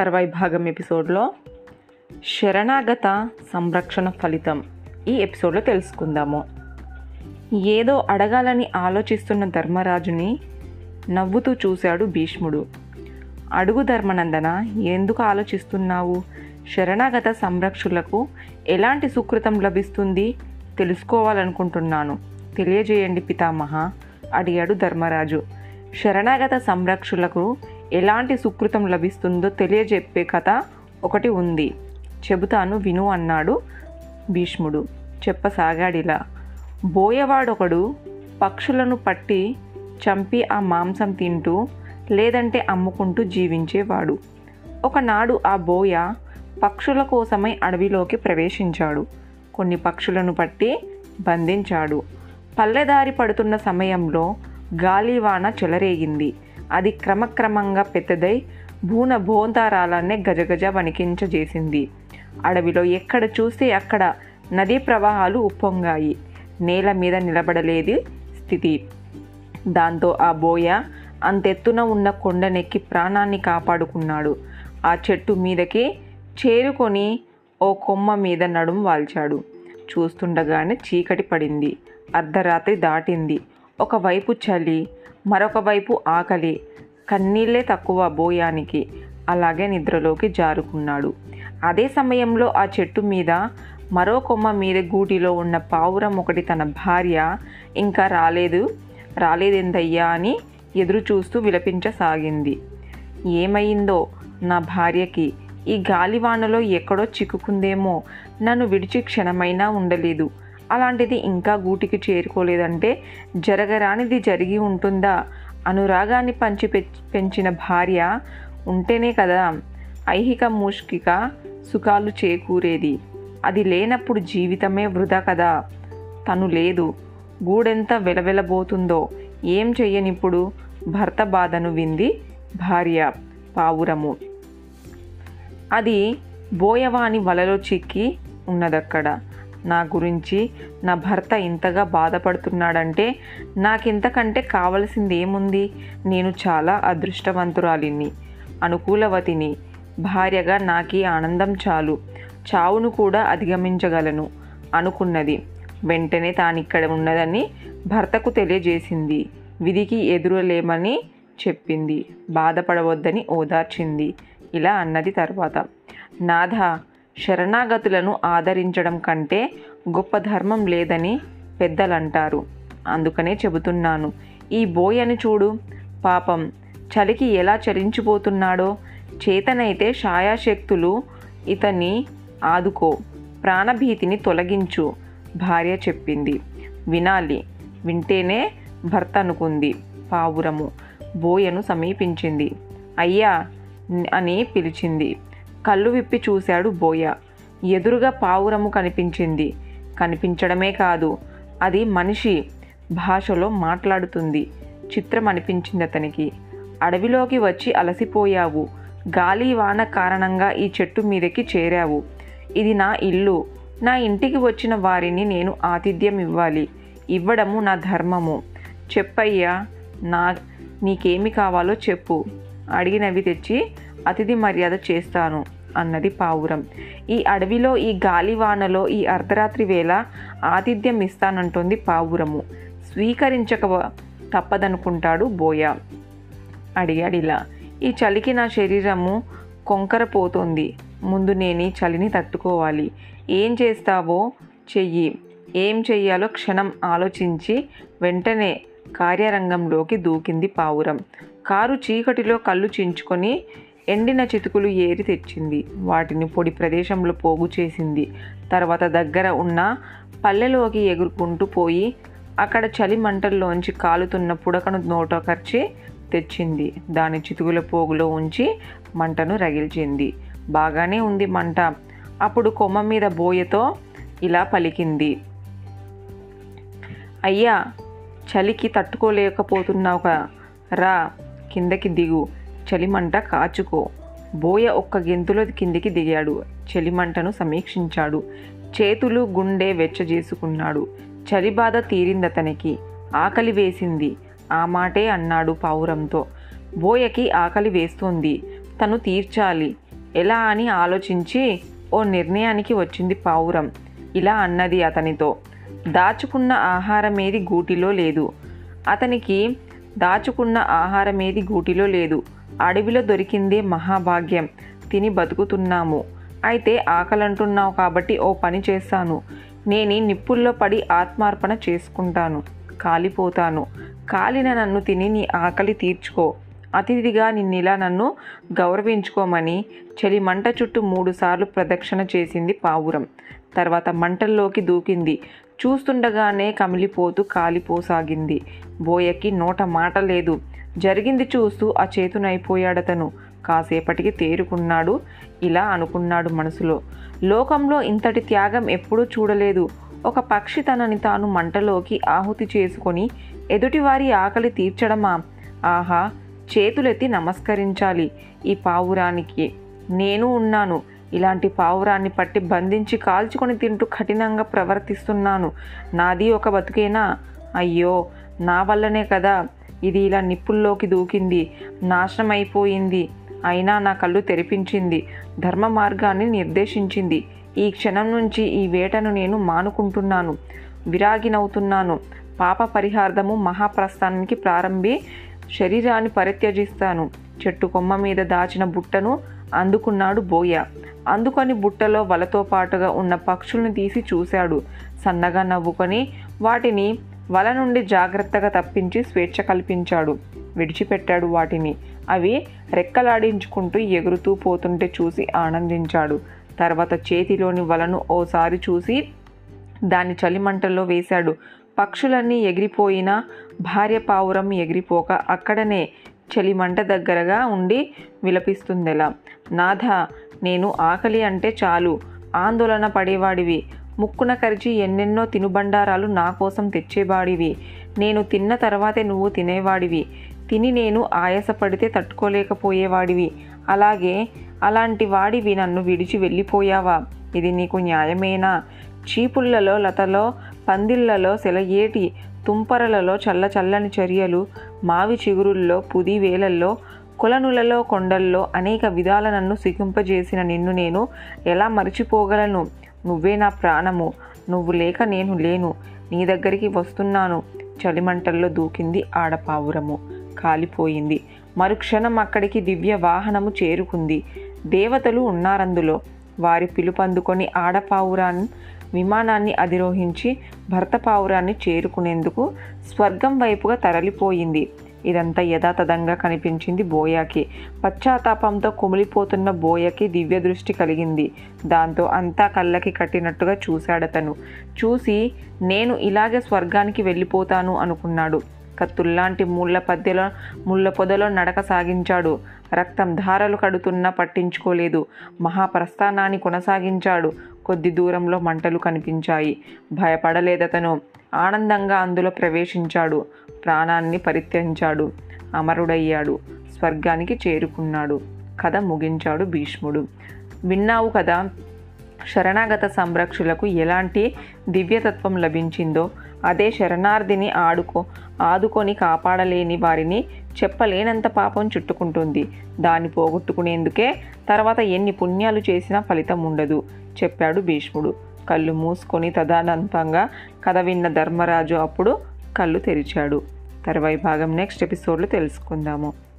తర్వాయి భాగం ఎపిసోడ్లో శరణాగత సంరక్షణ ఫలితం ఈ ఎపిసోడ్లో తెలుసుకుందాము. ఏదో అడగాలని ఆలోచిస్తున్న ధర్మరాజుని నవ్వుతూ చూశాడు భీష్ముడు. అడుగు ధర్మనందన ఎందుకు ఆలోచిస్తున్నావు? శరణాగత సంరక్షకులకు ఎలాంటి సుకృతం లభిస్తుంది? తెలుసుకోవాలనుకుంటున్నాను. తెలియజేయండి పితామహ అడిగాడు ధర్మరాజు. శరణాగత సంరక్షకులకు ఎలాంటి సుకృతం లభిస్తుందో తెలియజెప్పే కథ ఒకటి ఉంది. చెబుతాను విను అన్నాడు భీష్ముడు. చెప్పసాగాడిలా. బోయవాడొకడు పక్షులను పట్టి చంపి ఆ మాంసం తింటూ లేదంటే అమ్ముకుంటూ జీవించేవాడు. ఒకనాడు ఆ బోయ పక్షుల కోసమై అడవిలోకి ప్రవేశించాడు. కొన్ని పక్షులను పట్టి బంధించాడు. పల్లెదారి పడుతున్న సమయంలో గాలివాన చెలరేగింది. అది క్రమక్రమంగా పెద్దదై భూన భోంతారాలనే గజగజ వణికించజేసింది. అడవిలో ఎక్కడ చూస్తే అక్కడ నదీ ప్రవాహాలు ఉప్పొంగాయి. నేల మీద నిలబడలేది స్థితి. దాంతో ఆ బోయ అంతెత్తున ఉన్న కొండనెక్కి ప్రాణాన్ని కాపాడుకున్నాడు. ఆ చెట్టు మీదకి చేరుకొని ఓ కొమ్మ మీద నడుం వాల్చాడు. చూస్తుండగానే చీకటి పడింది. అర్ధరాత్రి దాటింది. ఒకవైపు చలి మరొక వైపు ఆకలి. కన్నీళ్ళే తక్కువ బోయానికి అలాగే నిద్రలోకి జారుకున్నాడు. అదే సమయంలో ఆ చెట్టు మీద మరో కొమ్మ మీద గూటిలో ఉన్న పావురం ఒకటి తన భార్య ఇంకా రాలేదు రాలేదెందయ్యా అని ఎదురు చూస్తూ విలపించసాగింది. ఏమైందో నా భార్యకి? ఈ గాలివానలో ఎక్కడో చిక్కుకుందేమో నన్ను విడిచి క్షణమైనా ఉండలేదు. అలాంటిది ఇంకా గూటికి చేరుకోలేదంటే జరగరానిది జరిగి ఉంటుందా? అనురాగాన్ని పంచి పెంచిన భార్య ఉంటేనే కదా ఐహిక మూష్కిక సుఖాలు చేకూరేది. అది లేనప్పుడు జీవితమే వృధా కదా. తను లేదు. గూడెంత వెలవెలబోతుందో ఏం చెయ్యనిప్పుడు భర్త బాధను వింది భార్య పావురము. అది బోయవాని వలలో చిక్కి ఉన్నదక్కడ. నా గురించి నా భర్త ఇంతగా బాధపడుతున్నాడంటే నాకింతకంటే కావలసింది ఏముంది నేను చాలా అదృష్టవంతురాలిని అనుకూలవతిని. భార్యగా నాకు ఆనందం చాలు. చావును కూడా అధిగమించగలను అనుకున్నది. వెంటనే తానిక్కడ ఉన్నదని భర్తకు తెలియజేసింది. విధికి ఎదురలేమని చెప్పింది. బాధపడవద్దని ఓదార్చింది. ఇలా అన్నది తర్వాత. నాథ శరణాగతులను ఆదరించడం కంటే గొప్ప ధర్మం లేదని పెద్దలంటారు. అందుకనే చెబుతున్నాను ఈ బోయని చూడు. పాపం చలికి ఎలా చలించిపోతున్నాడో. చేతనైతే ఛాయాశక్తులు ఇతన్ని ఆదుకో ప్రాణభీతిని తొలగించు భార్య చెప్పింది. వినాలి వింటేనే భర్త అనుకుంది. పావురము బోయను సమీపించింది. అయ్యా అని పిలిచింది. కళ్ళు విప్పి చూశాడు బోయ. ఎదురుగా పావురము కనిపించింది. కనిపించడమే కాదు అది మనిషి భాషలో మాట్లాడుతుంది. చిత్రం అనిపించింది అతనికి. అడవిలోకి వచ్చి అలసిపోయావు. గాలి వాన కారణంగా ఈ చెట్టు మీదకి చేరావు. ఇది నా ఇల్లు. నా ఇంటికి వచ్చిన వారిని నేను ఆతిథ్యం ఇవ్వాలి. ఇవ్వడము నా ధర్మము. చెప్పయ్యా నా నీకేమి కావాలో చెప్పు. అడిగినవి తెచ్చి అతిథి మర్యాద చేస్తాను అన్నది పావురం. ఈ అడవిలో ఈ గాలివానలో ఈ అర్ధరాత్రి వేళ ఆతిథ్యం ఇస్తానంటోంది పావురము. స్వీకరించక తప్పదనుకుంటాడు బోయ. అడిగాడిలా ఈ చలికి నా శరీరము కొంకరపోతోంది. ముందు నేను ఈ చలిని తట్టుకోవాలి. ఏం చేస్తావో చెయ్యి. ఏం చెయ్యాలో క్షణం ఆలోచించి వెంటనే కార్యరంగంలోకి దూకింది పావురం. కారు చీకటిలో కళ్ళు చించుకొని ఎండిన చితుకులు ఏరి తెచ్చింది. వాటిని పొడి ప్రదేశంలో పోగు చేసింది. తర్వాత దగ్గర ఉన్న పల్లెలోకి ఎగురుకుంటూ పోయి అక్కడ చలి మంటల్లోంచి కాలుతున్న పుడకను నోటకర్చి తెచ్చింది. దాని చితుకుల పోగులో ఉంచి మంటను రగిల్చింది. బాగానే ఉంది మంట. అప్పుడు కొమ్మ మీద బోయతో ఇలా పలికింది. అయ్యా చలికి తట్టుకోలేకపోతున్నావు రా కిందకి దిగు. చలిమంట కాచుకో. బోయ ఒక్క గెంతులో కిందికి దిగాడు. చలిమంటను సమీక్షించాడు. చేతులు గుండె వెచ్చజేసుకున్నాడు. చలి బాధ తీరిందతనికి. ఆకలి వేసింది. ఆ మాటే అన్నాడు పావురంతో. బోయకి ఆకలి వేస్తోంది. తను తీర్చాలి. ఎలా అని ఆలోచించి ఓ నిర్ణయానికి వచ్చింది పావురం. ఇలా అన్నది అతనితో. దాచుకున్న ఆహారమేది గూటిలో లేదు. అతనికి దాచుకున్న ఆహారమేది గూటిలో లేదు. అడవిలో దొరికిందే మహాభాగ్యం. తిని బతుకుతున్నాము. అయితే ఆకలంటున్నావు కాబట్టి ఓ పని చేస్తాను నేను నిప్పుల్లో పడి ఆత్మార్పణ చేసుకుంటాను. కాలిపోతాను. కాలిన నన్ను తిని నీ ఆకలి తీర్చుకో. అతిథిగా నిన్నిలా నన్ను గౌరవించుకోమని చలి మంట చుట్టూ మూడుసార్లు ప్రదక్షిణ చేసింది పావురం. తర్వాత మంటల్లోకి దూకింది. చూస్తుండగానే కమిలిపోతూ కాలిపోసాగింది. బోయకి నోట మాట లేదు. జరిగింది చూస్తూ ఆ చేతునైపోయాడతను. కాసేపటికి తేరుకున్నాడు. ఇలా అనుకున్నాడు మనసులో. లోకంలో ఇంతటి త్యాగం ఎప్పుడూ చూడలేదు. ఒక పక్షి తనని తాను మంటలోకి ఆహుతి చేసుకొని ఎదుటివారి ఆకలి తీర్చడమా? ఆహా చేతులెత్తి నమస్కరించాలి ఈ పావురానికి. నేను ఉన్నాను. ఇలాంటి పావురాన్ని పట్టి బంధించి కాల్చుకొని తింటూ కఠినంగా ప్రవర్తిస్తున్నాను. నాది ఒక బతుకేనా? అయ్యో నా వల్లనే కదా ఇది ఇలా నిప్పుల్లోకి దూకింది. నాశనం అయిపోయింది అయినా నా కళ్ళు తెరిపించింది. ధర్మ మార్గాన్ని నిర్దేశించింది. ఈ క్షణం నుంచి ఈ వేటను నేను మానుకుంటున్నాను. విరాగినవుతున్నాను. పాప పరిహార్థము మహాప్రస్థానానికి ప్రారంభి శరీరాన్ని పరిత్యజిస్తాను. చెట్టు కొమ్మ మీద దాచిన బుట్టను అందుకున్నాడు బోయ. అందుకొని బుట్టలో వలతో పాటుగా ఉన్న పక్షుల్ని తీసి చూశాడు. సన్నగా నవ్వుకొని వాటిని వల నుండి జాగ్రత్తగా తప్పించి స్వేచ్ఛ కల్పించాడు. విడిచిపెట్టాడు వాటిని. అవి రెక్కలాడించుకుంటూ ఎగురుతూ పోతుంటే చూసి ఆనందించాడు. తర్వాత చేతిలోని వలను ఓసారి చూసి దాన్ని చలిమంటల్లో వేశాడు. పక్షులన్నీ ఎగిరిపోయినా భార్య పావురం ఎగిరిపోక అక్కడనే చలిమంట దగ్గరగా ఉండి విలపిస్తుందెలా. నాథ నేను ఆకలి అంటే చాలు. ఆందోళన పడేవాడివి. ముక్కున కరిచి ఎన్నెన్నో తినుబండారాలు నా కోసం తెచ్చేవాడివి. నేను తిన్న తర్వాతే నువ్వు తినేవాడివి. తిని నేను ఆయాసపడితే తట్టుకోలేకపోయేవాడివి. అలాగే అలాంటి వాడివి నన్ను విడిచి వెళ్ళిపోయావా? ఇది నీకు న్యాయమేనా? చీపుళ్ళలో లతలో పందిళ్ళలో సెలయేటి తుంపరలలో చల్ల చల్లని చర్యలు మావి చిగురుల్లో పుది వేలల్లో కొలనులలో కొండల్లో అనేక విధాల నన్ను సిగింపజేసిన నిన్ను నేను ఎలా మరిచిపోగలను? నువ్వే నా ప్రాణము. నువ్వు లేక నేను లేను. నీ దగ్గరికి వస్తున్నాను. చలిమంటల్లో దూకింది ఆడపావురము. కాలిపోయింది. మరుక్షణం అక్కడికి దివ్య వాహనము చేరుకుంది. దేవతలు ఉన్నారందులో. వారి పిలుపందుకొని ఆడపావురాన్ని విమానాన్ని అధిరోహించి భర్త పావురాన్ని చేరుకునేందుకు స్వర్గం వైపుగా తరలిపోయింది. ఇదంతా యథాతథంగా కనిపించింది బోయాకి. పశ్చాత్తాపంతో కుమిలిపోతున్న బోయకి దివ్య దృష్టి కలిగింది. దాంతో అంతా కళ్ళకి కట్టినట్టుగా చూశాడతను. చూసి నేను ఇలాగే స్వర్గానికి వెళ్ళిపోతాను అనుకున్నాడు. కత్తుల్లాంటి ముళ్ళ పద్దెలో ముళ్ళ పొదలో నడక సాగించాడు. రక్తం ధారలు కడుతున్నా పట్టించుకోలేదు. మహాప్రస్థానాన్ని కొనసాగించాడు. కొద్ది దూరంలో మంటలు కనిపించాయి. భయపడలేదతను. ఆనందంగా అందులో ప్రవేశించాడు. ప్రాణాన్ని పరిత్యజించాడు. అమరుడయ్యాడు. స్వర్గానికి చేరుకున్నాడు. కథ ముగించాడు భీష్ముడు. విన్నావు కదా శరణాగత సంరక్షులకు ఎలాంటి దివ్యతత్వం లభించిందో అదే శరణార్థిని ఆడుకో ఆదుకొని కాపాడలేని వారిని చెప్పలేనంత పాపం చుట్టుకుంటుంది. దాన్ని పోగొట్టుకునేందుకే తర్వాత ఎన్ని పుణ్యాలు చేసినా ఫలితం ఉండదు చెప్పాడు భీష్ముడు. కళ్ళు మూసుకొని తదానంతంగా కథ విన్న ధర్మరాజు అప్పుడు కళ్ళు తెరిచాడు. తర్వాయి భాగం నెక్స్ట్ ఎపిసోడ్లో తెలుసుకుందాము.